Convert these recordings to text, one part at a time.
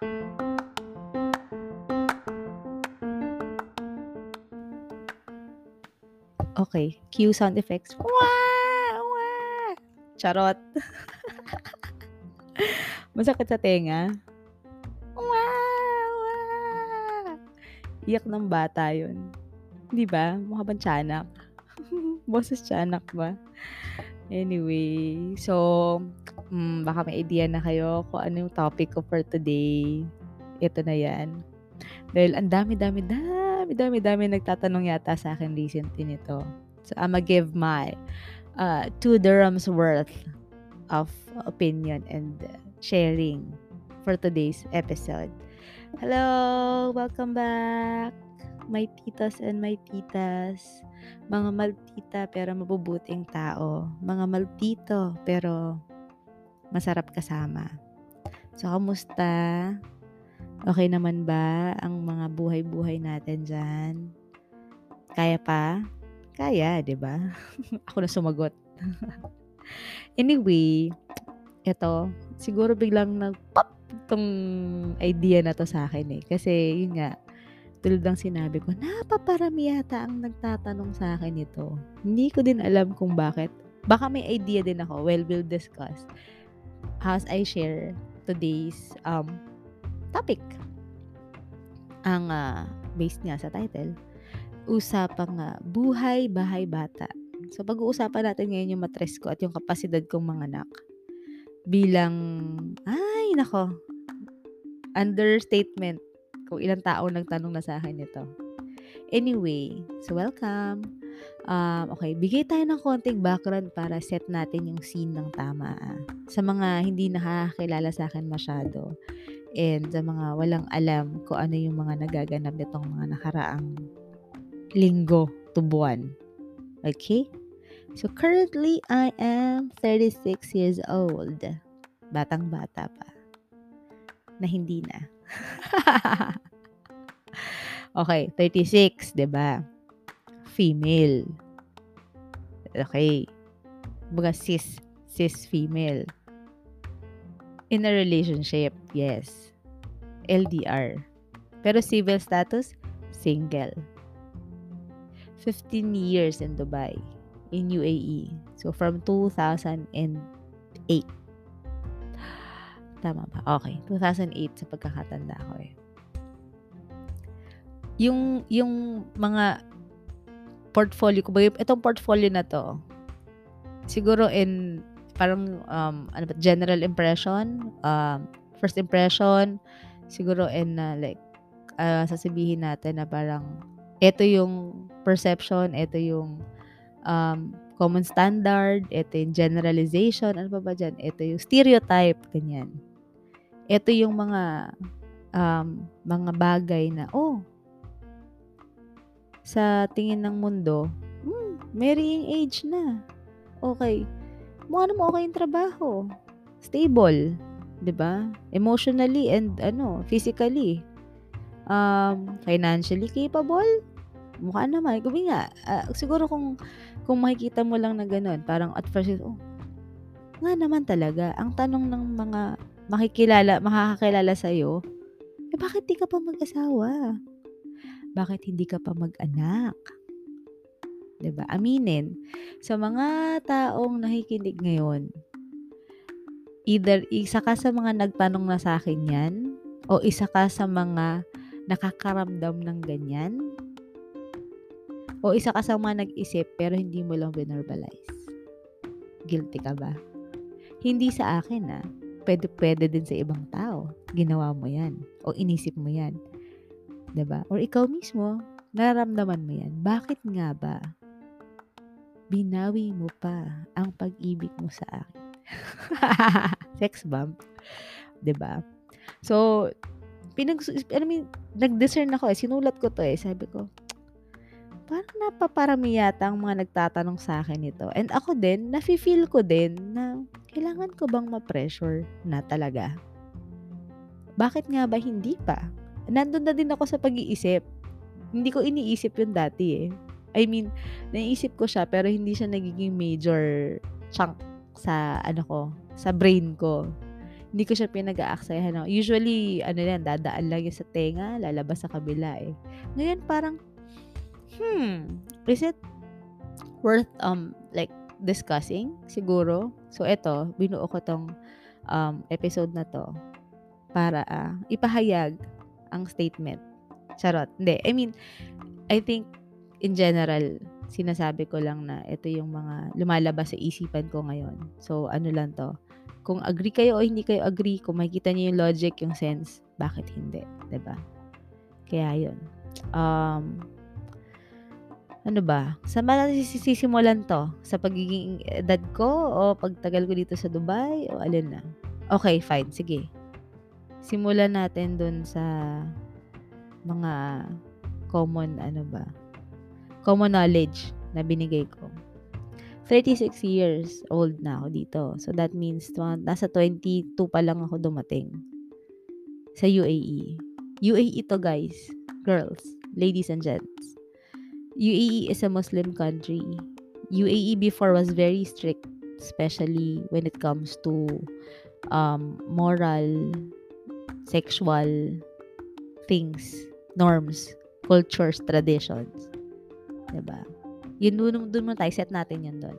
Okay, cue sound effects. Wah! Wah! Charot. Masakit sa tenga? Wah! Wah! Iyak ng bata yun. Di ba? Mukha bang tiyanak? Boses tiyanak ba? Anyway, so, hmm, baka may idea na kayo kung ano yung topic ko for today. Ito na yan. Dahil ang dami, dami, dami, dami, dami nagtatanong yata sa akin recently nito. So, I'm gonna give my uh, two dirhams worth of opinion and sharing for today's episode. Hello! Welcome back! My titas and my titas. Mga maltita pero mabubuting tao. Mga maltito pero masarap kasama. So, kamusta? Okay naman ba ang mga buhay-buhay natin dyan? Kaya pa? Kaya, di ba? Ako na sumagot. anyway, ito, siguro biglang nag-pop tong idea na to sa akin eh. Kasi, yun nga, tulad ng sinabi ko, napaparami yata ang nagtatanong sa akin ito. Hindi ko din alam kung bakit. Baka may idea din ako. Well, we'll discuss as I share today's um, topic. Ang uh, based nga sa title, usapang uh, buhay, bahay, bata. So, pag-uusapan natin ngayon yung matres ko at yung kapasidad kong mga anak. Bilang, ay, nako, understatement kung ilang tao nagtanong na sa akin nito. Anyway, so welcome. Um, okay, bigay tayo ng konting background para set natin yung scene ng tama. Ah. Sa mga hindi nakakilala sa akin masyado and sa mga walang alam kung ano yung mga nagaganap nitong mga nakaraang linggo to buwan. Okay? So currently, I am 36 years old. Batang-bata pa. Na hindi na. okay, 36, 'di ba? Female. Okay. Baga cis, cis female. In a relationship, yes. LDR. Pero civil status, single. 15 years in Dubai, in UAE. So, from 2008 Tama ba? Okay. 2008 sa pagkakatanda ko eh. Yung, yung mga portfolio ko ba, itong portfolio na to, siguro in parang um, ano ba, general impression, um, first impression, siguro in uh, like uh, sasabihin natin na parang ito yung perception, ito yung um, common standard, ito yung generalization, ano pa ba dyan? Ito yung stereotype, ganyan ito yung mga um, mga bagay na, oh, sa tingin ng mundo, hmm, marrying age na. Okay. Mukha naman okay yung trabaho. Stable. ba? Emotionally and ano, physically. Um, financially capable. Mukha naman. Kung nga, uh, siguro kung kung makikita mo lang na ganun, parang at first, oh, nga naman talaga. Ang tanong ng mga makikilala, makakakilala sa'yo, eh bakit di ka pa mag-asawa? Bakit hindi ka pa mag-anak? 'Di ba? Aminin. Sa mga taong nakikinig ngayon, either isa ka sa mga nagtanong na sa akin 'yan o isa ka sa mga nakakaramdam ng ganyan o isa ka sa mga nag-isip pero hindi mo lang verbalize. Guilty ka ba? Hindi sa akin ah pwede-pwede din sa ibang tao. Ginawa mo yan. O inisip mo yan. Ba diba? Or ikaw mismo, nararamdaman mo yan. Bakit nga ba binawi mo pa ang pag-ibig mo sa akin? Sex bomb. ba diba? So, pinag, I mean, nag-discern ako eh. Sinulat ko to eh. Sabi ko, parang napaparami yata ang mga nagtatanong sa akin ito. And ako din, nafe-feel ko din na kailangan ko bang ma-pressure na talaga? Bakit nga ba hindi pa? Nandun na din ako sa pag-iisip. Hindi ko iniisip yun dati eh. I mean, naiisip ko siya pero hindi siya nagiging major chunk sa ano ko, sa brain ko. Hindi ko siya pinag-aaksayahan. No? Usually, ano yan, dadaan lang yung sa tenga, lalabas sa kabila eh. Ngayon, parang, hmm, is it worth, um, like, discussing? Siguro. So, eto, binuo ko tong um, episode na to para uh, ipahayag ang statement. Charot. Hindi. I mean, I think, in general, sinasabi ko lang na ito yung mga lumalabas sa isipan ko ngayon. So, ano lang to. Kung agree kayo o hindi kayo agree, kung makikita niyo yung logic, yung sense, bakit hindi? ba diba? Kaya yun. Um, ano ba? Sa ba sisimulan to? Sa pagiging edad ko o pagtagal ko dito sa Dubai o alin na? Okay, fine. Sige. Simulan natin dun sa mga common ano ba? common knowledge na binigay ko. 36 years old na ako dito. So, that means, nasa 22 pa lang ako dumating sa UAE. UAE to guys, girls, ladies and gents. UAE is a Muslim country. UAE before was very strict, especially when it comes to um, moral, sexual things, norms, cultures, traditions. 'di ba? Yun doon doon mo tayo set natin 'yun doon.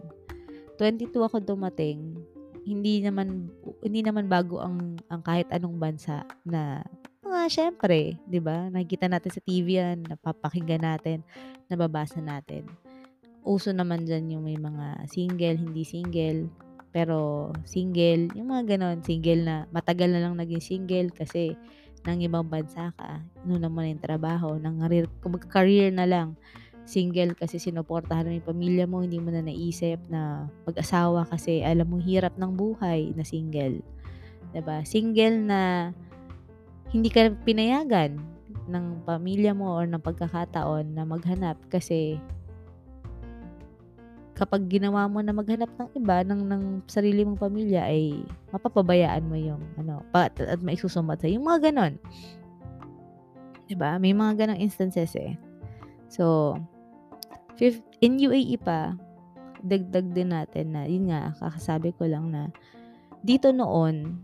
22 ako dumating. Hindi naman hindi naman bago ang ang kahit anong bansa na mga syempre, 'di ba? Nakikita natin sa TV 'yan, napapakinggan natin, nababasa natin. Uso naman diyan yung may mga single, hindi single, pero single, yung mga ganon, single na matagal na lang naging single kasi ng ibang bansa ka, inuna mo na yung trabaho, ng career na lang single kasi sinuportahan mo yung pamilya mo, hindi mo na naisip na mag-asawa kasi alam mo hirap ng buhay na single. ba? Single na hindi ka pinayagan ng pamilya mo or ng pagkakataon na maghanap kasi kapag ginawa mo na maghanap ng iba ng ng sarili mong pamilya ay mapapabayaan mo yung ano pa, at, at maisusumbat sa yung mga ganon. 'Di ba? May mga ganong instances eh. So, in UAE pa, dagdag din natin na, yun nga, kakasabi ko lang na, dito noon,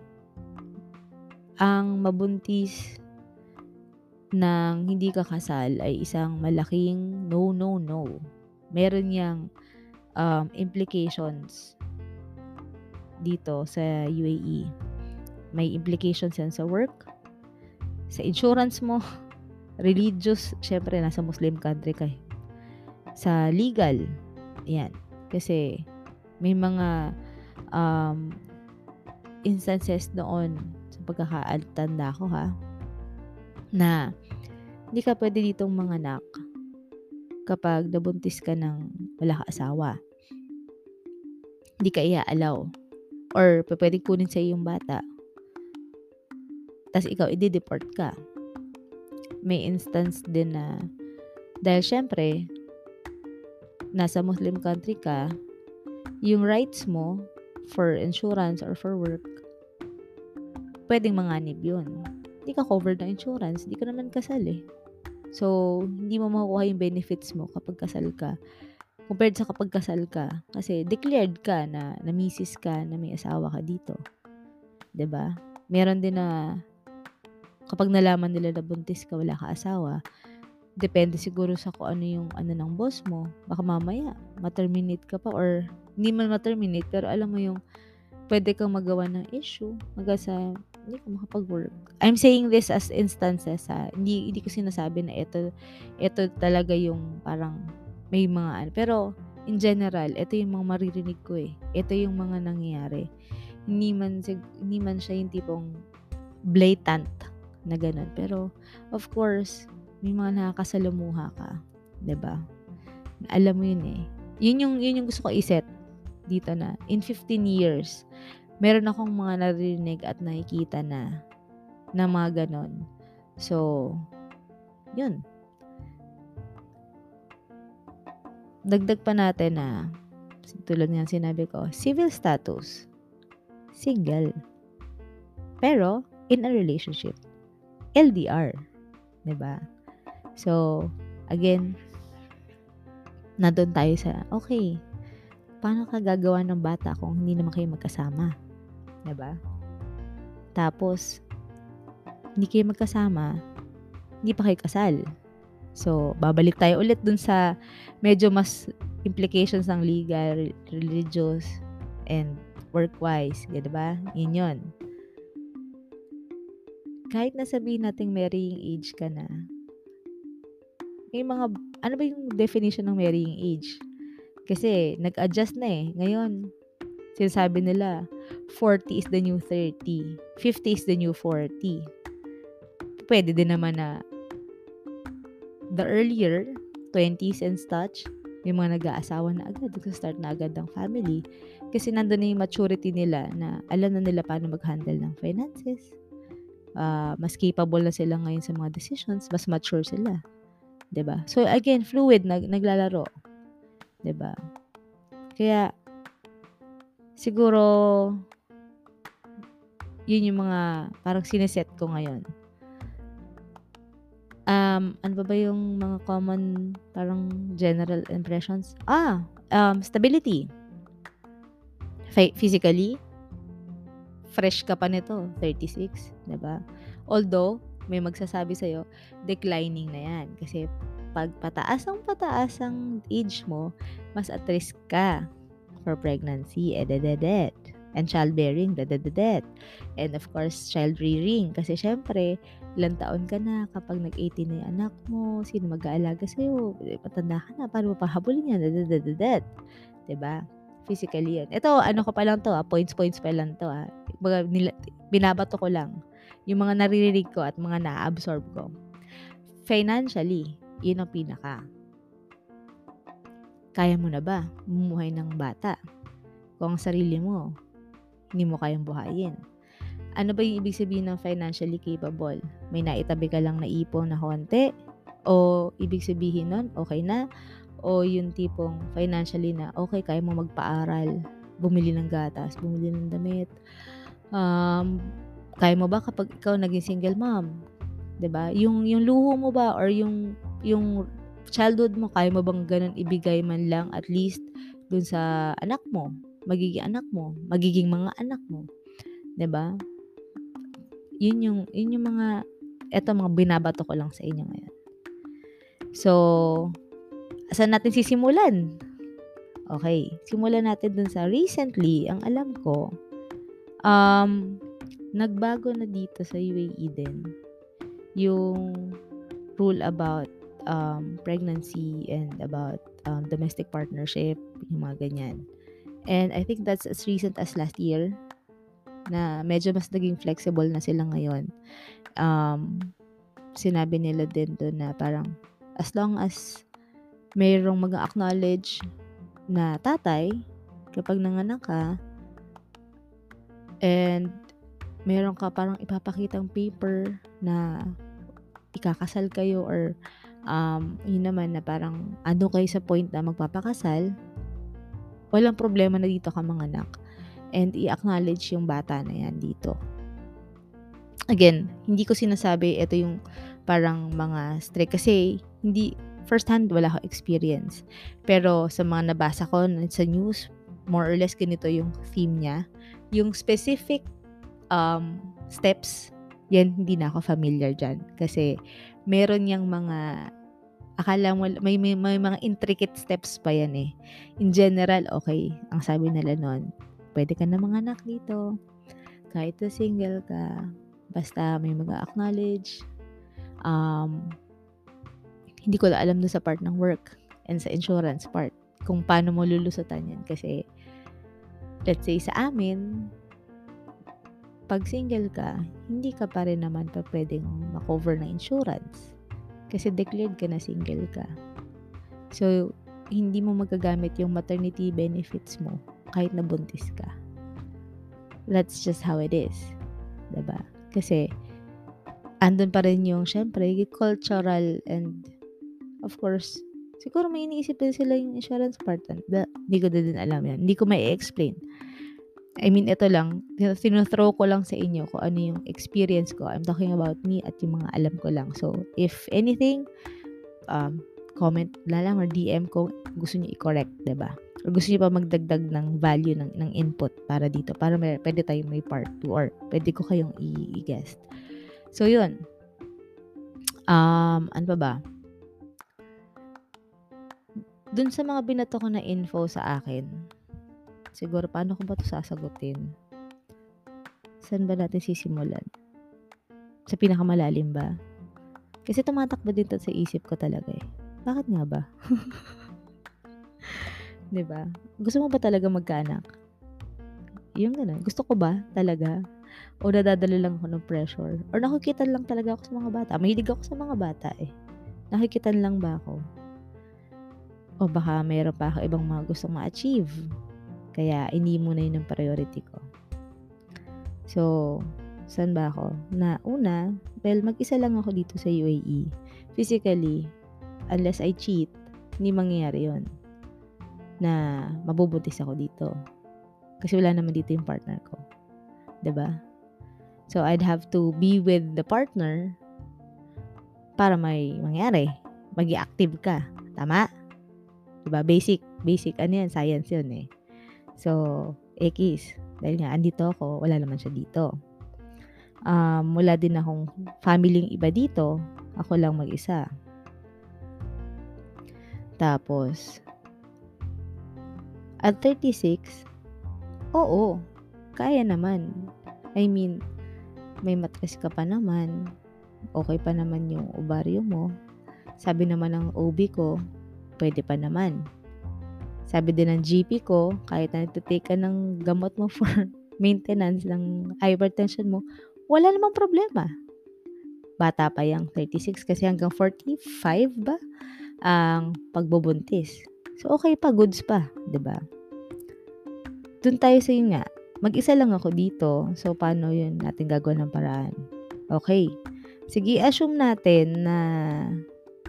ang mabuntis ng hindi kakasal ay isang malaking no, no, no. Meron niyang um, implications dito sa UAE. May implications yan sa work, sa insurance mo, religious, syempre nasa Muslim country ka. Eh. Sa legal, yan. Kasi may mga um, instances noon sa pagkakaaltanda ko ha na hindi ka pwede ditong manganak kapag nabuntis ka ng wala ka asawa. Hindi ka iaalaw. Or pwede kunin sa yung bata. Tapos ikaw, i-deport ka may instance din na dahil syempre nasa Muslim country ka, yung rights mo for insurance or for work, pwedeng manganib yun. Hindi ka covered ng insurance, hindi ka naman kasal eh. So, hindi mo makukuha yung benefits mo kapag kasal ka compared sa kapag kasal ka. Kasi declared ka na, na misis ka, na may asawa ka dito. ba diba? Meron din na kapag nalaman nila na buntis ka, wala ka asawa, depende siguro sa kung ano yung ano ng boss mo. Baka mamaya, ma-terminate ka pa or hindi man ma-terminate, pero alam mo yung pwede kang magawa ng issue hanggang sa hindi ka makapag-work. I'm saying this as instances ha. Hindi, hindi ko sinasabi na ito, ito talaga yung parang may mga ano. Pero, in general, ito yung mga maririnig ko eh. Ito yung mga nangyayari. Hindi man, hindi man siya yung tipong blatant na ganun. Pero, of course, may mga nakakasalamuha ka. ba diba? Alam mo yun eh. Yun yung, yun yung gusto ko iset dito na. In 15 years, meron akong mga narinig at nakikita na na mga ganon. So, yun. Dagdag pa natin na tulad nga sinabi ko, civil status, single. Pero, in a relationship. LDR. ba diba? So, again, nandun tayo sa, okay, paano ka gagawa ng bata kung hindi naman kayo magkasama? ba diba? Tapos, hindi kayo magkasama, hindi pa kayo kasal. So, babalik tayo ulit dun sa medyo mas implications ng legal, religious, and work-wise. Di ba? Yun yun. Kahit nasabihin natin marrying age ka na, may mga, ano ba yung definition ng marrying age? Kasi, nag-adjust na eh. Ngayon, sinasabi nila, 40 is the new 30. 50 is the new 40. Pwede din naman na the earlier 20s and such, yung mga nag-aasawa na agad, nag-start na agad ng family. Kasi nandun na yung maturity nila na alam na nila paano mag-handle ng finances. Uh, mas capable na sila ngayon sa mga decisions, mas mature sila. 'di ba? So again, fluid nag naglalaro. 'Di ba? Kaya siguro yun yung mga parang sineset ko ngayon. Um, ano ba ba yung mga common parang general impressions? Ah, um, stability. F- physically, fresh ka pa nito, 36, 'di ba? Although may magsasabi sa iyo, declining na 'yan kasi pag pataas ang pataas ang age mo, mas at risk ka for pregnancy, edededet and childbearing, dedededet. And of course, child rearing. Kasi syempre, ilang taon ka na kapag nag-18 na yung anak mo, sino mag-aalaga sa'yo, patanda ka na, paano mo pahabulin yan, dedededet. Diba? Physically yan. Ito, ano ko pa lang to, ah, points, points pa lang to. Ah. Baga, binabato ko lang yung mga naririnig ko at mga na-absorb ko. Financially, yun ang pinaka. Kaya mo na ba bumuhay ng bata? Kung ang sarili mo, hindi mo kayang buhayin. Ano ba yung ibig sabihin ng financially capable? May naitabi ka lang na ipon na konti? O ibig sabihin nun, okay na? O yung tipong financially na, okay, kaya mo magpaaral, bumili ng gatas, bumili ng damit. Um, kaya mo ba kapag ikaw naging single mom? 'Di ba? Yung yung luho mo ba or yung yung childhood mo kaya mo bang ganun ibigay man lang at least dun sa anak mo? magiging anak mo, magiging mga anak mo. 'Di ba? Yun yung yun yung mga eto mga binabato ko lang sa inyo ngayon. So, saan natin sisimulan? Okay, simulan natin dun sa recently, ang alam ko, um, nagbago na dito sa UAE din yung rule about um, pregnancy and about um, domestic partnership, yung mga ganyan. And I think that's as recent as last year na medyo mas naging flexible na sila ngayon. Um, sinabi nila din doon na parang as long as mayroong mag-acknowledge na tatay kapag nanganak ka and meron ka parang ipapakitang paper na ikakasal kayo or um, yun naman na parang ano kayo sa point na magpapakasal, walang problema na dito ka mga anak. And i-acknowledge yung bata na yan dito. Again, hindi ko sinasabi ito yung parang mga strict kasi hindi first hand wala ko experience. Pero sa mga nabasa ko sa news, more or less ganito yung theme niya. Yung specific um, steps, yan hindi na ako familiar dyan. Kasi meron yung mga akala mo, may, may, may mga intricate steps pa yan eh. In general, okay, ang sabi nila nun, pwede ka na mga anak dito. Kahit na single ka, basta may mga acknowledge. Um, hindi ko alam na sa part ng work and sa insurance part kung paano mo lulusutan yan. Kasi, let's say sa amin, pag single ka, hindi ka pa rin naman pa pwedeng makover ng insurance kasi declared ka na single ka. So, hindi mo magagamit yung maternity benefits mo kahit nabuntis ka. That's just how it is. ba? Diba? Kasi, andun pa rin yung, syempre, cultural and, of course, siguro may iniisip din sila yung insurance part. Hindi ko din alam yan. Hindi ko may explain I mean, ito lang, sinuthrow ko lang sa inyo kung ano yung experience ko. I'm talking about me at yung mga alam ko lang. So, if anything, um, comment na lang or DM ko gusto niyo i-correct, ba diba? Gusto niyo pa magdagdag ng value ng, ng input para dito. Para may, pwede tayong may part 2 or pwede ko kayong i-guest. So, yun. Um, ano pa ba? Dun sa mga binato ko na info sa akin, siguro paano ko ba to sasagutin? Saan ba natin sisimulan? Sa pinakamalalim ba? Kasi tumatakbo din to sa isip ko talaga eh. Bakit nga ba? 'Di ba? Gusto mo ba talaga magkaanak? Yung gano'n. Gusto ko ba talaga? O nadadala lang ako ng pressure? Or nakikita lang talaga ako sa mga bata? Mahilig ako sa mga bata eh. Nakikita lang ba ako? O baka mayroon pa ako ibang mga gustong ma-achieve. Kaya hindi muna yun ang priority ko. So, saan ba ako? Na una, well, mag-isa lang ako dito sa UAE. Physically, unless I cheat, hindi mangyayari yon na mabubuntis ako dito. Kasi wala naman dito yung partner ko. ba? Diba? So, I'd have to be with the partner para may mangyari. mag active ka. Tama? Diba? Basic. Basic. Ano yan? Science yun eh. So, X. Dahil nga, andito ako, wala naman siya dito. Um, wala din akong family iba dito. Ako lang mag-isa. Tapos, at 36, oo, kaya naman. I mean, may matres ka pa naman. Okay pa naman yung ovaryo mo. Sabi naman ng OB ko, pwede pa naman. Sabi din ng GP ko, kahit na nagtitake ka ng gamot mo for maintenance ng hypertension mo, wala namang problema. Bata pa yung 36 kasi hanggang 45 ba ang pagbubuntis. So, okay pa, goods pa, ba diba? Doon tayo sa yun nga, mag-isa lang ako dito. So, paano yun natin gagawin ng paraan? Okay. Sige, assume natin na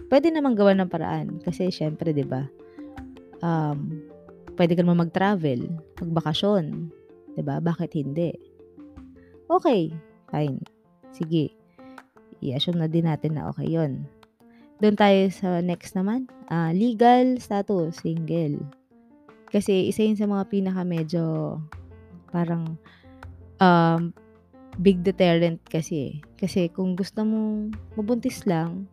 pwede namang gawa ng paraan. Kasi, syempre, di ba? Um, pwede ka naman mag-travel, magbakasyon. Di ba? Bakit hindi? Okay. Fine. Sige. I-assume na din natin na okay yon doon tayo sa next naman. Uh, legal status, single. Kasi isa yun sa mga pinaka medyo parang um, big deterrent kasi. Kasi kung gusto mo mabuntis lang,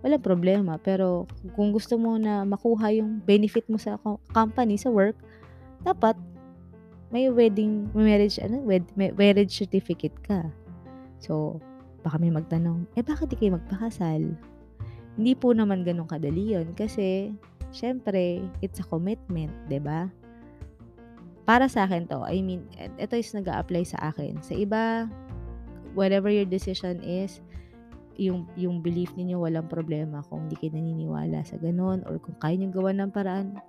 wala problema. Pero kung gusto mo na makuha yung benefit mo sa company, sa work, dapat may wedding, may marriage, ano, wed, may marriage certificate ka. So, baka may magtanong, eh bakit di kayo magpakasal? Hindi po naman ganun kadali yun kasi syempre, it's a commitment, ba? Para sa akin to, I mean, ito is nag apply sa akin. Sa iba, whatever your decision is, yung yung belief niyo walang problema kung hindi kayo naniniwala sa ganun or kung kaya niyo gawa ng paraan.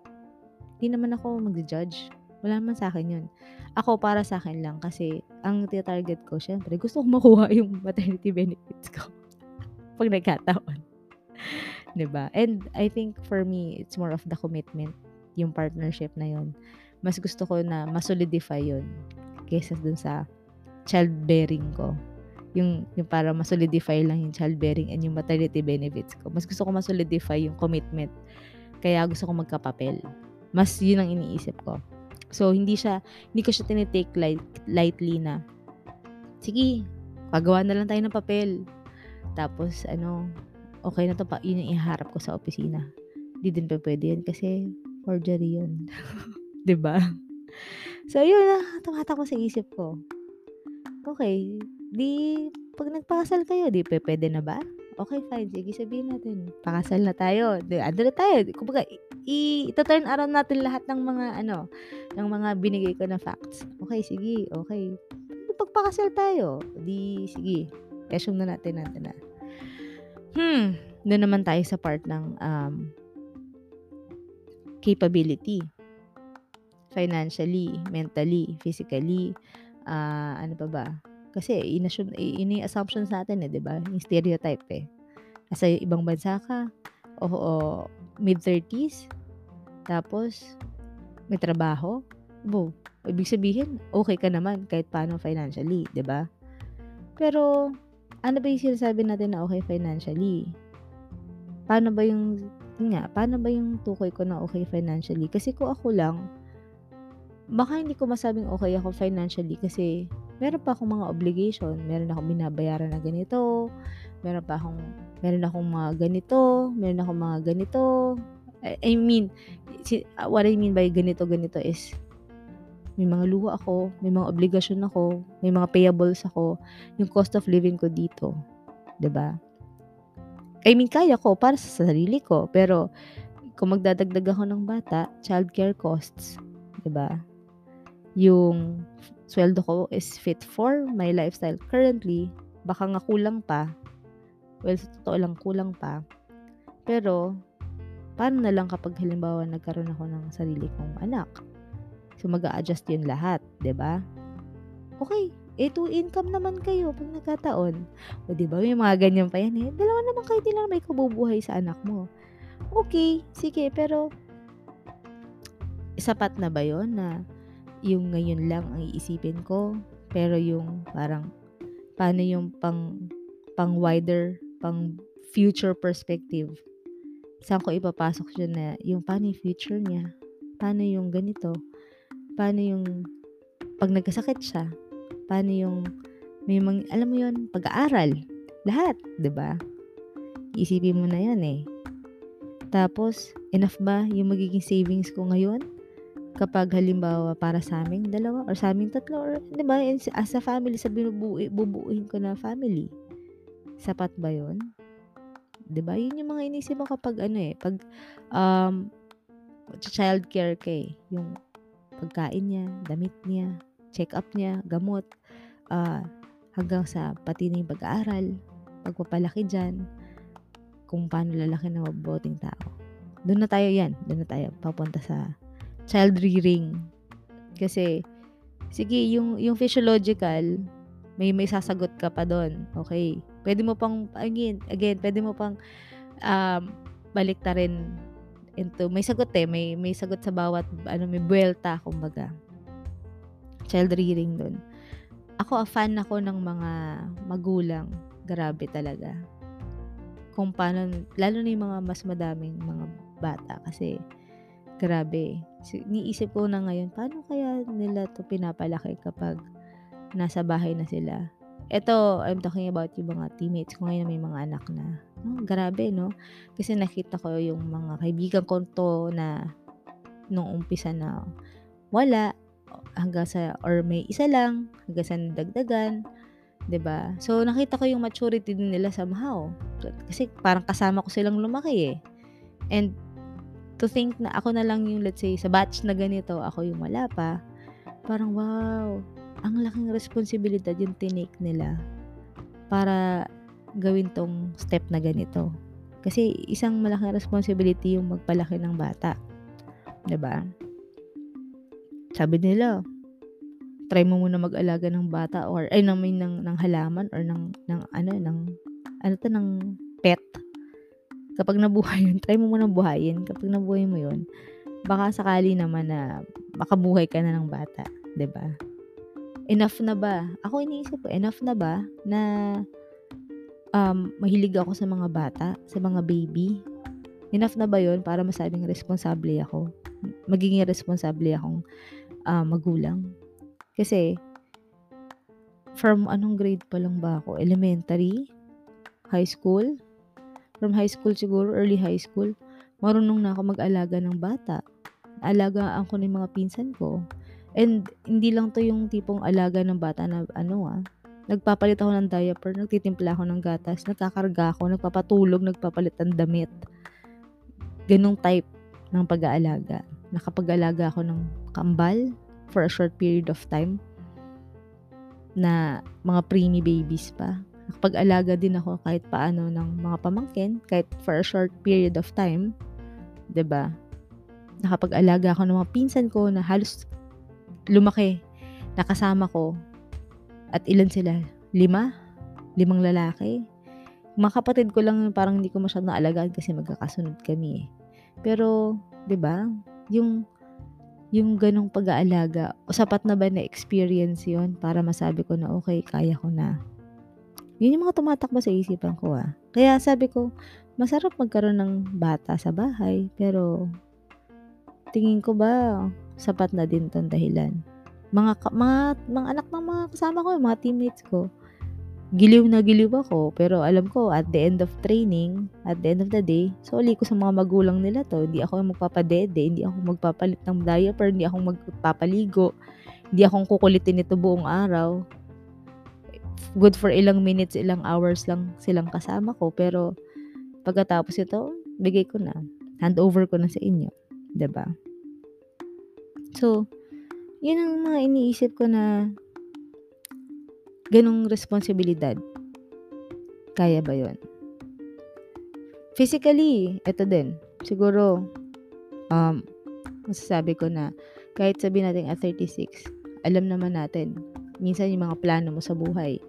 Hindi naman ako mag-judge. Wala naman sa akin yun. Ako, para sa akin lang kasi ang target ko, syempre, gusto kong makuha yung maternity benefits ko. Pag nagkataon. 'Di ba? And I think for me, it's more of the commitment, yung partnership na yon. Mas gusto ko na masolidify yon kaysa dun sa childbearing ko. Yung, yung para masolidify lang yung childbearing and yung maternity benefits ko. Mas gusto ko masolidify yung commitment. Kaya gusto ko magkapapel. Mas yun ang iniisip ko. So, hindi siya, hindi ko siya tinitake light, lightly na, sige, pagawa na lang tayo ng papel. Tapos, ano, okay na to pa, yun yung iharap ko sa opisina. Di din pa pwede yan kasi forgery yun. ba diba? So, yun na, tumatakbo sa isip ko. Okay, di, pag nagpakasal kayo, di pwede na ba? Okay, fine. Sige, sabihin natin. Pakasal na tayo. Di, ando na tayo. Kumbaga, i-turn around natin lahat ng mga, ano, ng mga binigay ko na facts. Okay, sige. Okay. Pagpakasal tayo. Di, sige. Assume na natin natin na Hmm, doon naman tayo sa part ng um, capability. Financially, mentally, physically, uh, ano pa ba? Kasi inassume, ini assumption sa atin eh, 'di ba? Yung stereotype eh. Nasa ibang bansa ka, o, o mid-30s, tapos may trabaho, bo, ibig sabihin, okay ka naman kahit paano financially, 'di ba? Pero ano ba yung sinasabi natin na okay financially? Paano ba yung yun nga, paano ba yung tukoy ko na okay financially? Kasi kung ako lang, baka hindi ko masabing okay ako financially kasi meron pa akong mga obligation. Meron akong binabayaran na ganito, meron pa akong, meron akong mga ganito, meron akong mga ganito. I, I mean, what I mean by ganito, ganito is, may mga luha ako, may mga obligasyon ako, may mga payables ako, yung cost of living ko dito. 'di ba? I mean, kaya ko para sa sarili ko. Pero, kung magdadagdag ako ng bata, childcare costs, 'di ba? Yung sweldo ko is fit for my lifestyle currently. Baka nga kulang pa. Well, sa totoo lang, kulang pa. Pero, paano na lang kapag halimbawa nagkaroon ako ng sarili kong anak? So, mag adjust yun lahat, 'di ba? Okay, eh, two income naman kayo pag nagkataon. O, di ba? May mga ganyan pa yan eh. Dalawa naman kayo din lang may kabubuhay sa anak mo. Okay, sige, pero sapat na ba yon na yung ngayon lang ang iisipin ko? Pero yung parang, paano yung pang, pang wider, pang future perspective? Saan ko ipapasok siya na yung paano yung future niya? Paano yung ganito? Paano yung pag nagkasakit siya? Paano yung may mga, alam mo yon pag-aaral. Lahat, 'di ba? Isipin mo na 'yan eh. Tapos, enough ba yung magiging savings ko ngayon? Kapag halimbawa para sa aming dalawa or sa aming tatlo or 'di ba as a family sa binubuo bubuuin ko na family. Sapat ba 'yon? 'Di ba? Yun yung mga inisip mo kapag ano eh, pag um child care kay, eh, yung pagkain niya, damit niya, check-up niya, gamot, uh, hanggang sa pati na yung pag-aaral, pagpapalaki dyan, kung paano lalaki na mabuting tao. Doon na tayo yan. Doon na tayo papunta sa child rearing. Kasi, sige, yung, yung physiological, may may sasagot ka pa doon. Okay. Pwede mo pang, again, again, pwede mo pang um, balik ta rin into, may sagot eh, may, may sagot sa bawat, ano, may buwelta, kumbaga child rearing doon. Ako, a fan ako ng mga magulang. Grabe talaga. Kung paano, lalo na yung mga mas madaming mga bata kasi grabe. So, niisip ko na ngayon, paano kaya nila to pinapalaki kapag nasa bahay na sila? Ito, I'm talking about yung mga teammates ko ngayon may mga anak na. Oh, grabe, no? Kasi nakita ko yung mga kaibigan ko to na nung umpisa na wala, hanggang sa or may isa lang hanggang sa nadagdagan 'di ba so nakita ko yung maturity din nila somehow kasi parang kasama ko silang lumaki eh and to think na ako na lang yung let's say sa batch na ganito ako yung wala pa parang wow ang laking responsibilidad yung tinake nila para gawin tong step na ganito kasi isang malaking responsibility yung magpalaki ng bata ba sabi nila, try mo muna mag-alaga ng bata or ay ng ng, ng halaman or ng ng ano ng ano to ng pet. Kapag nabuhay yun, try mo muna buhayin. Kapag nabuhay mo yun, baka sakali naman na makabuhay ka na ng bata, 'di ba? Enough na ba? Ako iniisip ko, enough na ba na um, mahilig ako sa mga bata, sa mga baby? Enough na ba yon para masabing responsable ako? Magiging responsable akong uh, magulang. Kasi, from anong grade pa lang ba ako? Elementary? High school? From high school siguro, early high school, marunong na ako mag-alaga ng bata. Alagaan ko ng mga pinsan ko. And, hindi lang to yung tipong alaga ng bata na ano ah, nagpapalit ako ng diaper, nagtitimpla ako ng gatas, nagkakarga ako, nagpapatulog, nagpapalit ng damit. Ganong type ng pag-aalaga. Nakapag-alaga ako ng kambal for a short period of time na mga preemie babies pa. Nakapag-alaga din ako kahit paano ng mga pamangkin, kahit for a short period of time. ba diba? Nakapag-alaga ako ng mga pinsan ko na halos lumaki, nakasama ko. At ilan sila? Lima? Limang lalaki? Mga kapatid ko lang parang hindi ko masyadong naalagaan kasi magkakasunod kami eh. Pero, 'di ba? Yung yung ganong pag-aalaga, o sapat na ba na experience yon para masabi ko na okay, kaya ko na. Yun yung mga tumatakbo sa isipan ko, ah. Kaya sabi ko, masarap magkaroon ng bata sa bahay, pero tingin ko ba sapat na din 'tong dahilan. Mga mga mga anak ng mga kasama ko, mga teammates ko, giliw na giliw ako, pero alam ko at the end of training, at the end of the day, soli ko sa mga magulang nila 'to. Hindi ako yung magpapadede, hindi ako magpapalit ng diaper, hindi ako magpapaligo, hindi akong kukulitin nito buong araw. Good for ilang minutes, ilang hours lang silang kasama ko, pero pagkatapos ito, bigay ko na, handover ko na sa inyo, ba? So, yun ang mga iniisip ko na ganong responsibilidad. Kaya ba yun? Physically, ito din. Siguro, um, masasabi ko na kahit sabihin natin at 36, alam naman natin, minsan yung mga plano mo sa buhay,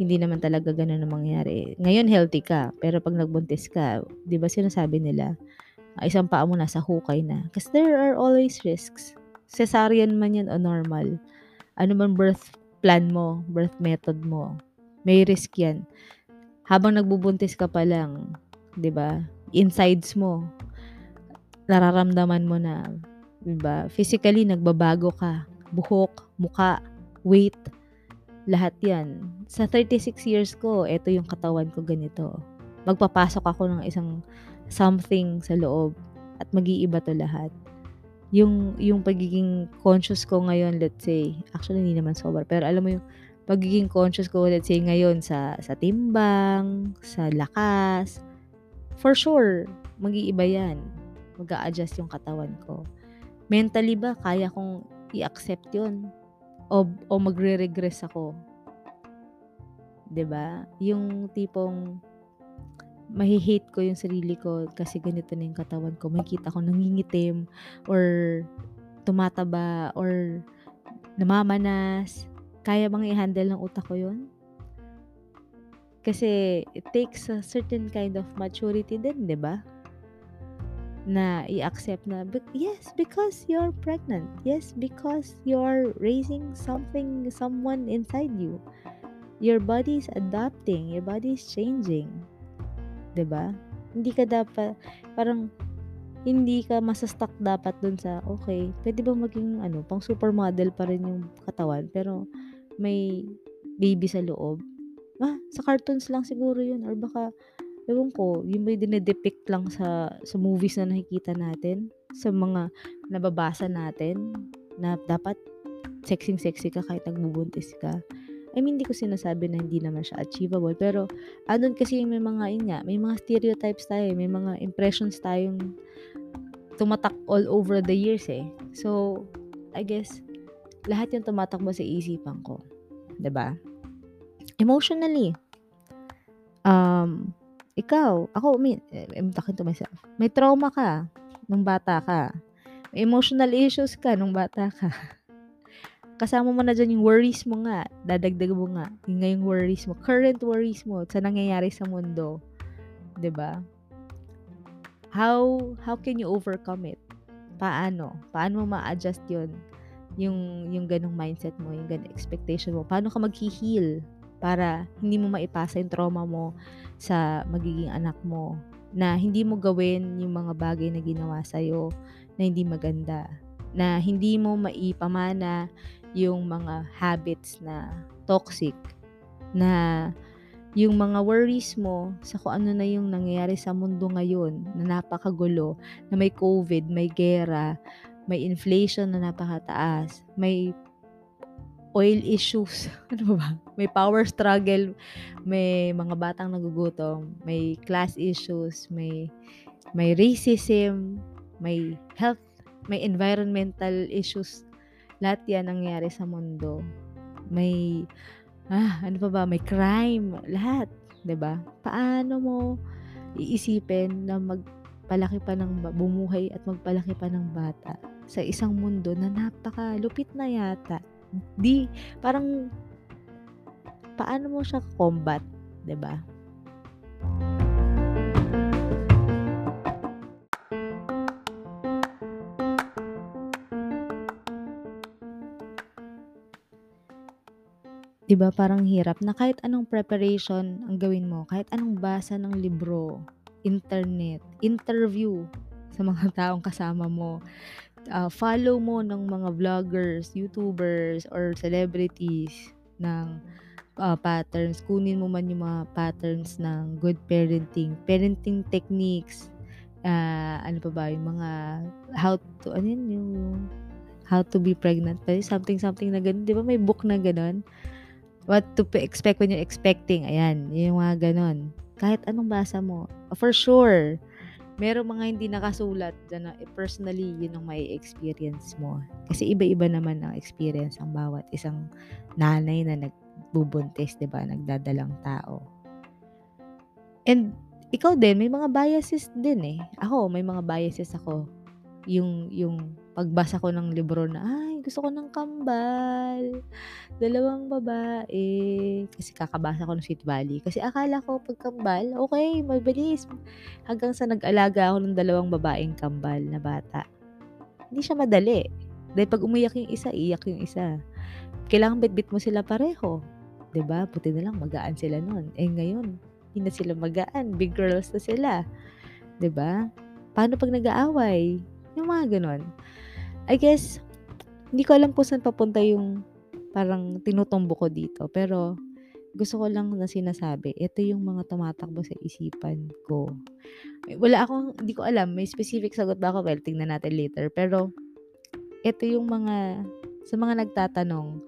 hindi naman talaga ganun ang mangyayari. Ngayon, healthy ka, pero pag nagbuntis ka, di ba sinasabi nila, isang paa mo nasa hukay na. Because there are always risks. Cesarean man yan o normal. Ano man birth plan mo, birth method mo, may risk yan. Habang nagbubuntis ka pa lang, 'di ba? Insides mo nararamdaman mo na, 'di ba? Physically nagbabago ka, buhok, muka, weight, lahat 'yan. Sa 36 years ko, ito yung katawan ko ganito. Magpapasok ako ng isang something sa loob at mag-iiba to lahat. Yung yung pagiging conscious ko ngayon, let's say, actually hindi naman sobra, pero alam mo yung pagiging conscious ko, let's say ngayon sa sa timbang, sa lakas, for sure, mag-iiba 'yan. Mag-a-adjust yung katawan ko. Mentally ba kaya kong i-accept 'yon? O o magre-regress ako? 'Di ba? Yung tipong mahi-hate ko yung sarili ko kasi ganito na yung katawan ko. Makikita ko nangingitim or tumataba or namamanas. Kaya bang i-handle ng utak ko yun? Kasi it takes a certain kind of maturity din, 'di ba? Na i-accept na yes, because you're pregnant. Yes, because you're raising something someone inside you. Your body is adapting, your body is changing. 'Di ba? Hindi ka dapat parang hindi ka masa-stuck dapat dun sa okay, pwede ba maging ano, pang supermodel pa rin yung katawan pero may baby sa loob. Ah, sa cartoons lang siguro yun or baka ewan ko, yung dine-depict lang sa sa movies na nakikita natin, sa mga nababasa natin na dapat sexing-sexy ka kahit nagbubuntis ka. I mean, hindi ko sinasabi na hindi naman siya achievable. Pero, andun kasi may mga, yun nga, may mga stereotypes tayo, may mga impressions tayong tumatak all over the years eh. So, I guess, lahat yung tumatakbo sa isipan ko. ba diba? Emotionally. Um, ikaw, ako, I mean, I'm talking to myself. May trauma ka nung bata ka. May emotional issues ka nung bata ka. kasama mo na dyan yung worries mo nga, dadagdag mo nga, yung ngayong worries mo, current worries mo sa nangyayari sa mundo. 'di ba? How how can you overcome it? Paano? Paano mo ma-adjust 'yon? Yung yung ganung mindset mo, yung ganung expectation mo. Paano ka maghi-heal para hindi mo maipasa yung trauma mo sa magiging anak mo na hindi mo gawin yung mga bagay na ginawa sa'yo na hindi maganda na hindi mo maipamana yung mga habits na toxic na yung mga worries mo sa kung ano na yung nangyayari sa mundo ngayon na napakagulo, na may COVID, may gera, may inflation na napakataas, may oil issues, ano ba? May power struggle, may mga batang nagugutom, may class issues, may may racism, may health, may environmental issues lahat yan nangyayari sa mundo. May, ah, ano pa ba, may crime, lahat. ba diba? Paano mo iisipin na magpalaki pa ng, bumuhay at magpalaki pa ng bata sa isang mundo na napakalupit na yata. Di, parang, paano mo siya combat, ba? 'Di ba parang hirap na kahit anong preparation ang gawin mo, kahit anong basa ng libro, internet, interview sa mga taong kasama mo, ah, follow mo ng mga vloggers, YouTubers, or celebrities ng, ah, patterns. Kunin mo man yung mga patterns ng good parenting, parenting techniques, ah, ano pa ba, yung mga how to ano yun, yung how to be pregnant ba something something na gano'n. 'Di ba may book na gano'n? What to expect when you're expecting, ayan, yung mga gano'n. Kahit anong basa mo, for sure, merong mga hindi nakasulat na eh, personally yun ang mai-experience mo. Kasi iba-iba naman ang experience ang bawat isang nanay na nagbubuntis, 'di ba, nagdadalang tao. And ikaw din may mga biases din, eh. Ako may mga biases ako. Yung yung pagbasa ko ng libro na, "Ay gusto ko ng kambal, dalawang babae." Kasi kakabasa ko ng Sweet Valley. Kasi akala ko 'pag kambal, okey mabilis. Hanggang sa nag-alaga ako ng dalawang babaeng kambal na bata. Hindi siya madali. Dahil 'pag umiyak yung isa, iiyak yung isa. Kailangan bitbit mo sila pareho, ba? Buti na lang magaan sila nun. Eh, ngayon hindi na sila magaan, big girls na sila, ba? Paano 'pag nag-aaway? Yung mga gano'n. I guess, hindi ko alam kung saan papunta yung parang tinutumbok ko dito, pero gusto ko lang na sinasabi, ito yung mga tumatakbo sa isipan ko. Wala akong hindi ko alam, may specific sagot ba ako? Well, tingnan natin later. Pero ito yung mga sa mga nagtatanong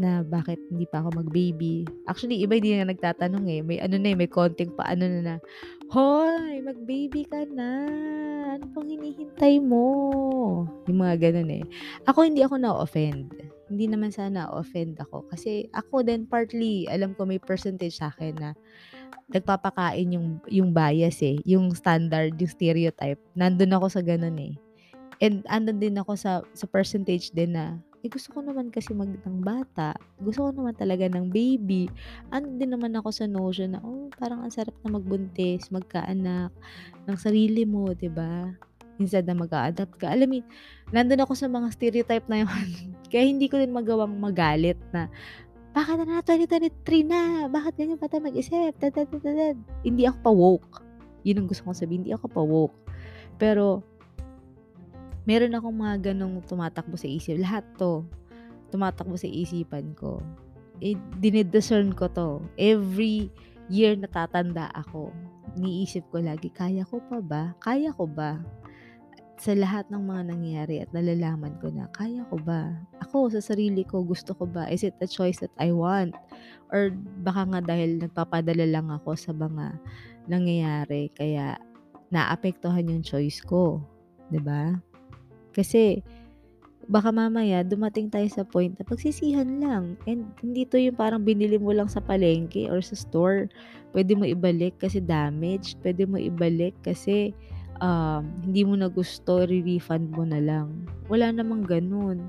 na bakit hindi pa ako mag-baby. Actually, iba hindi na nagtatanong, eh. May ano na, eh, may konting paano na na, "Hoy, mag-baby ka na. Ano pang hinihintay mo?" Yung mga gano'n, eh. Ako hindi ako na-o-offend. Hindi naman sa na-o-offend ako kasi ako din partly alam ko may percentage sa'kin na nagpapakain yung yung bias, eh, yung standard, yung stereotype. Nandun ako sa gano'n, eh. And andun din ako sa sa percentage din na, eh, gusto ko naman kasi mag ng bata. Gusto ko naman talaga ng baby. Andun din naman ako sa notion na, oh, parang ang sarap na magbuntis, magkaanak ng sarili mo, ba? Instead na mag-a-adapt ka. Alam mo nandun ako sa mga stereotype na yun. Kaya hindi ko din magawang magalit na, "Bakit na 2023 na, bakit ganyan pa tayo mag-isip, da-da-da-da-da." Hindi ako pa-woke. Yun ang gusto kong sabihin, hindi ako pa-woke. Pero meron akong mga gano'ng tumatakbo sa isip. Lahat 'to tumatakbo sa isipan ko. Eh, dini-discern ko 'to. Every year natatanda ako, iniisip ko lagi, "Kaya ko pa ba? Kaya ko ba?" Sa lahat ng mga nangyayari at nalalaman ko na, kaya ko ba? Ako sa sarili ko, gusto ko ba? Is it a choice that I want? Or baka nga dahil nagpapadala lang ako sa mga nangyayari kaya naapektuhan yung choice ko, 'di ba? Kasi baka mamaya dumating tayo sa point na pagsisihan lang and hindi 'to yung parang binili mo lang sa palengke or sa store. Puwede mo ibalik kasi damaged, puwede mo ibalik kasi, um, hindi mo na gusto, re-refund mo na lang. Wala namang gano'n.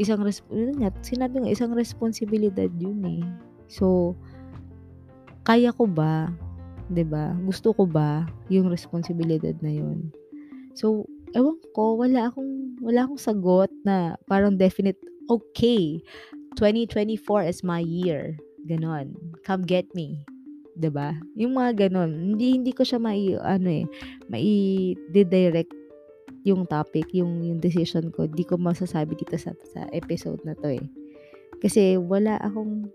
Isang res yun nga, sinabi nga isang responsibilidad yun, eh. So, kaya ko ba, 'di ba? Gusto ko ba yung responsibilidad na yun? So, ewan ko, wala akong wala akong sagot na parang definite, "Okay, 2024 is my year." Gano'n. "Come get me." 'Di ba? Yung mga gano'n. Hindi hindi ko siya mai-ano, eh, mai-di-direct yung topic, yung yung decision ko. Di ko masasabi dito sa sa episode na 'to, eh. Kasi wala akong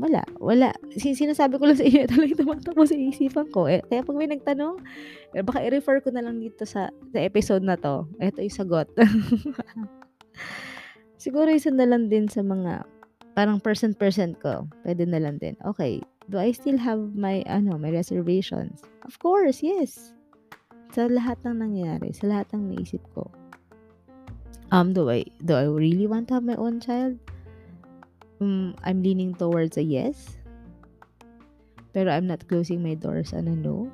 wala, wala. Si sinasabi ko lang sa inyo ito lang yung tumatakbo sa isipan ko, eh. Kaya 'pag may nagtanong, eh, baka i-refer ko na lang dito sa sa episode na 'to. Eto yung sagot. Siguro isa na lang din sa mga parang percent-percent ko, puwede na lang din. Okey, do I still have my ano, my reservations? Of course, yes. Sa lahat ng nangyayari, sa lahat ng naisip ko. Um, do I do I really want to have my own child? Hmm, I'm leaning towards a yes. Pero I'm not closing my doors on a no.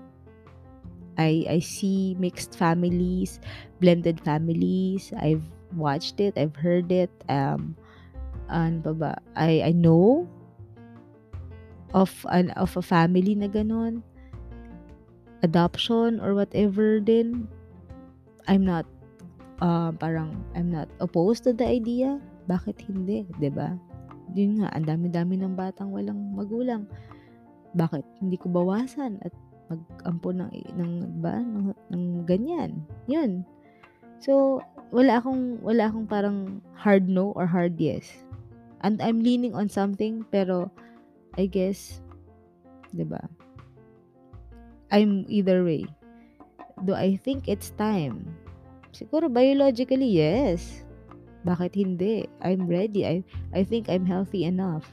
I I see mixed families, blended families. I've watched it, I've heard it. Um, ano pa ba? I I know of an of a family na gano'n. Adoption or whatever din. I'm not, uh, parang I'm not opposed to the idea. Bakit hindi, 'di ba? Yun nga, ang dami-dami ng batang walang magulang. Bakit hindi ko bawasan at mag-ampo ng ng ba ng, ng ganyan. Yun. So, wala akong wala akong parang hard no or hard yes. And I'm leaning on something pero I guess 'di ba? I'm either way. Do I think it's time? Siguro biologically, yes. Bakit hindi? I'm ready. I I think I'm healthy enough.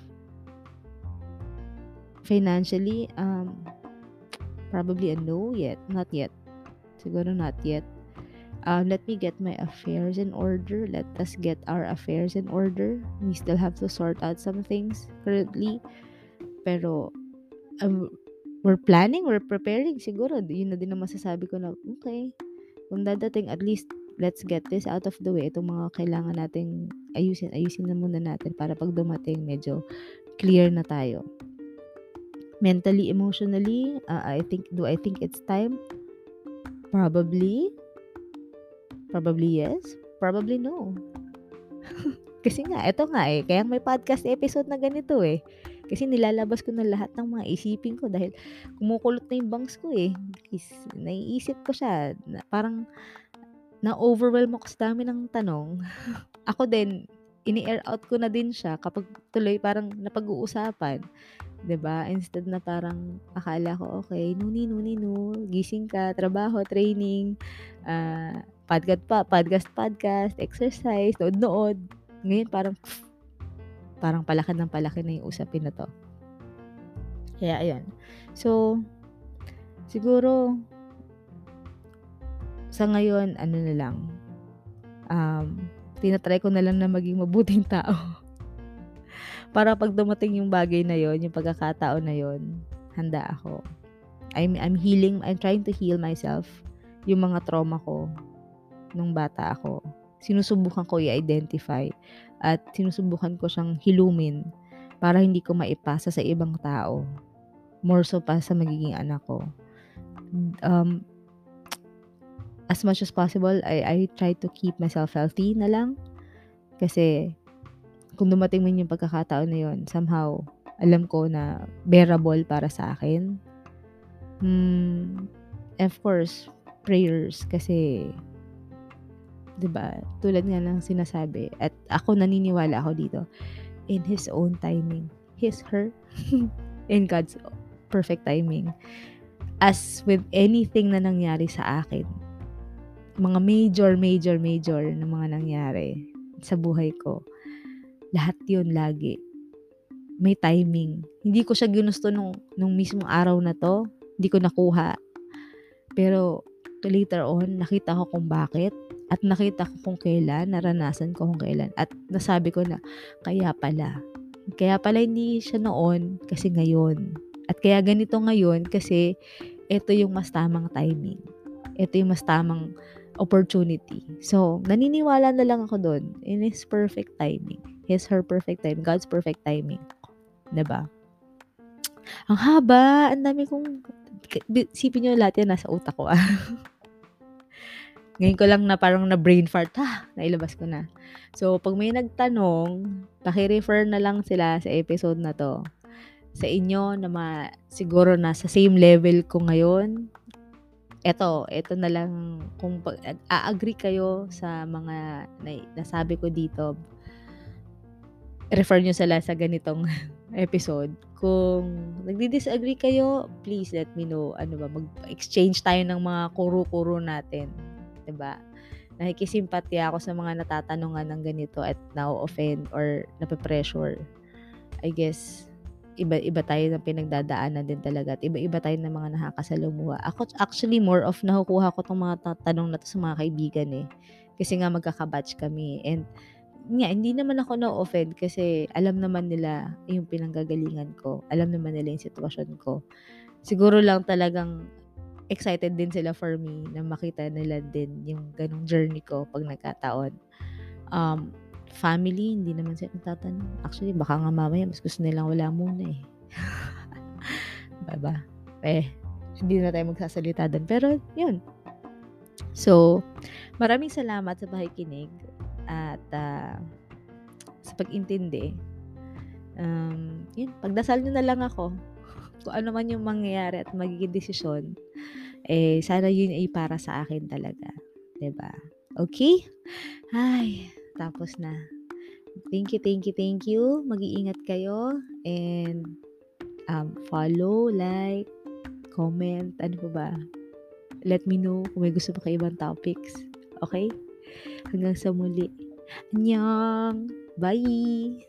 Financially, um probably a no yet. Not yet. Siguro not yet. Um, let me get my affairs in order. Let us get our affairs in order. We still have to sort out some things currently. Pero, um, we're planning, we're preparing. Siguro, yun na din ang masasabi ko na, okay, kung dadating, at least, let's get this out of the way. Itong mga kailangan nating ayusin, ayusin na muna natin para pag dumating, medyo clear na tayo. Mentally, emotionally, uh, I think, do I think it's time? Probably. Probably yes. Probably no. Kasi nga, eto nga eh. Kaya may podcast episode na ganito eh. Kasi nilalabas ko na lahat ng mga isipin ko dahil kumukulot na yung bangs ko eh. Is, naiisip ko siya. Na, parang na-overwhelm ako sa dami ng tanong. ako din, ini-air out ko na din siya kapag tuloy parang napag-uusapan. 'di ba? Instead na parang akala ko okay, nuni nuni no, gising ka, trabaho, training, uh, podcast pa, podcast podcast, exercise, nood-nood. Ngayon parang parang palaki ng palaki na yung usapin na to. Kaya ayun. So siguro sa ngayon ano na lang um tinatry ko na lang na maging mabuting tao. Para pag dumating yung bagay na yon, yung pagkakataon na yon, handa ako. I'm I'm healing, I'm trying to heal myself yung mga trauma ko nung bata ako. Sinusubukan ko i-identify at sinusubukan ko siyang hilumin para hindi ko maipasa sa ibang tao. More so pa sa magiging anak ko. Um, as much as possible, I, I try to keep myself healthy na lang. Kasi kung dumating man yung pagkakataon na yun, somehow, alam ko na bearable para sa akin. Hmm, of course, prayers kasi 'di ba? Tulad nga ng sinasabi at ako naniniwala ako dito in his own timing. His her in God's perfect timing. As with anything na nangyari sa akin, mga major, major, major na mga nangyari sa buhay ko, lahat yun lagi. May timing. Hindi ko siya ginusto nung, nung mismong araw na to. Hindi ko nakuha. Pero later on, nakita ko kung bakit. At nakita ko kung kailan, naranasan ko kung kailan. At nasabi ko na, kaya pala. Kaya pala hindi siya noon kasi ngayon. At kaya ganito ngayon kasi ito yung mas tamang timing. Ito yung mas tamang opportunity. So, naniniwala na lang ako doon in His perfect timing. His, her perfect time. God's perfect timing. ba? Diba? Ang haba. Ang dami kong... Sipin nyo lahat yan nasa utak ko. Ah. Ngayon ko lang na parang na brain fart. Ha, nailabas ko na. So, pag may nagtanong, paki-refer na lang sila sa episode na to. Sa inyo na ma, siguro na sa same level ko ngayon, eto, eto na lang kung a-agree kayo sa mga na, nasabi ko dito, refer nyo sila sa ganitong episode. Kung nagdi-disagree kayo, please let me know. Ano ba, mag-exchange tayo ng mga kuro-kuro natin. ba diba? Nakikisimpati ako sa mga natatanungan ng ganito at na-offend or nape-pressure. I guess, iba-iba tayo ng pinagdadaanan din talaga at iba-iba tayo ng mga nakakasalumuha. Ako, actually, more of nakukuha ko tong mga tanong na to sa mga kaibigan eh. Kasi nga magkakabatch kami. And nga, hindi naman ako na-offend kasi alam naman nila yung pinanggagalingan ko. Alam naman nila yung sitwasyon ko. Siguro lang talagang excited din sila for me na makita nila din yung ganong journey ko pag nagkataon. Um, family, hindi naman sila nagtatanong. Actually, baka nga mamaya, mas gusto nilang wala muna eh. Baba. Eh, hindi na tayo magsasalita doon. Pero, yun. So, maraming salamat sa pakikinig at uh, sa pag-intindi. Um, yun pagdasal niyo na lang ako. Kung ano man yung mangyayari at magiging desisyon, eh, sana yun ay para sa akin talaga, ba? Okey? Ay, tapos na. Thank you, thank you, thank you. Mag-iingat kayo and, um, follow, like, comment, ano pa ba? Let me know kung may gusto pa kayong ibang topics, okey? Hanggang sa muli. Annyeong. Bye.